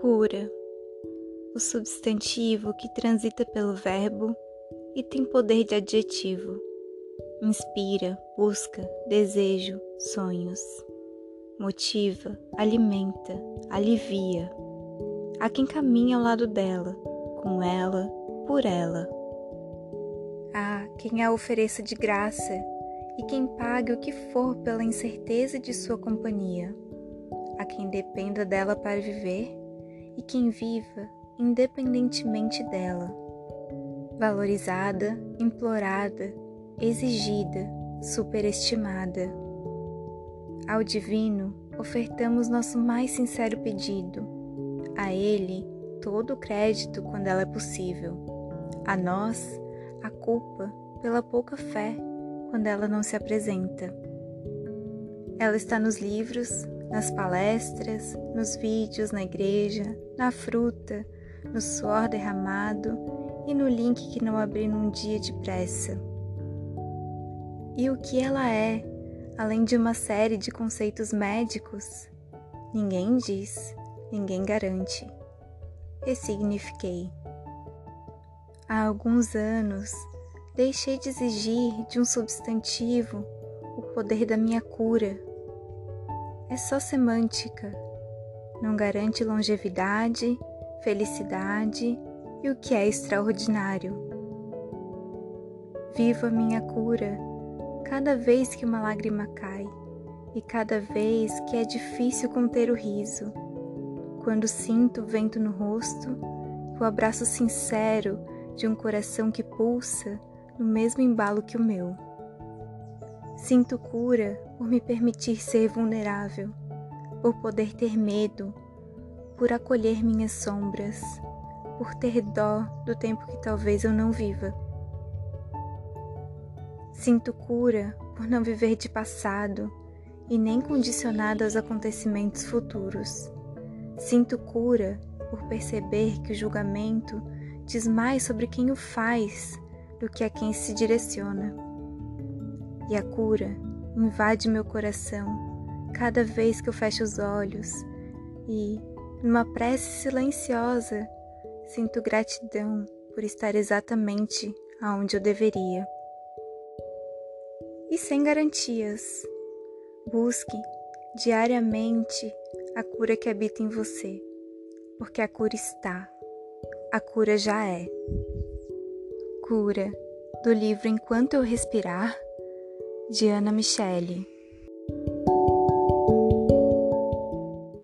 Cura, o substantivo que transita pelo verbo e tem poder de adjetivo. Inspira, busca, desejo, sonhos. Motiva, alimenta, alivia. Há quem caminha ao lado dela, com ela, por ela. Há quem a ofereça de graça e quem pague o que for pela incerteza de sua companhia. Há quem dependa dela para viver e quem viva independentemente dela. Valorizada, implorada, exigida, superestimada. Ao Divino ofertamos nosso mais sincero pedido. A Ele, todo o crédito quando ela é possível. A nós, a culpa pela pouca fé quando ela não se apresenta. Ela está nos livros, nas palestras, nos vídeos na igreja, na fruta, no suor derramado e no link que não abri num dia de pressa. E o que ela é, além de uma série de conceitos médicos? Ninguém diz, ninguém garante. Ressignifiquei. Há alguns anos, deixei de exigir de um substantivo o poder da minha cura. É só semântica. Não garante longevidade, felicidade e o que é extraordinário. Vivo a minha cura cada vez que uma lágrima cai e cada vez que é difícil conter o riso. Quando sinto o vento no rosto, o abraço sincero de um coração que pulsa no mesmo embalo que o meu. Sinto cura por me permitir ser vulnerável, por poder ter medo, por acolher minhas sombras, por ter dó do tempo que talvez eu não viva. Sinto cura por não viver de passado e nem condicionado aos acontecimentos futuros. Sinto cura por perceber que o julgamento diz mais sobre quem o faz do que a quem se direciona. E a cura invade meu coração cada vez que eu fecho os olhos e, numa prece silenciosa, sinto gratidão por estar exatamente aonde eu deveria. E sem garantias, busque diariamente a cura que habita em você, porque a cura está, a cura já é. Cura, do livro Enquanto Eu Respirar, de Ana Michele.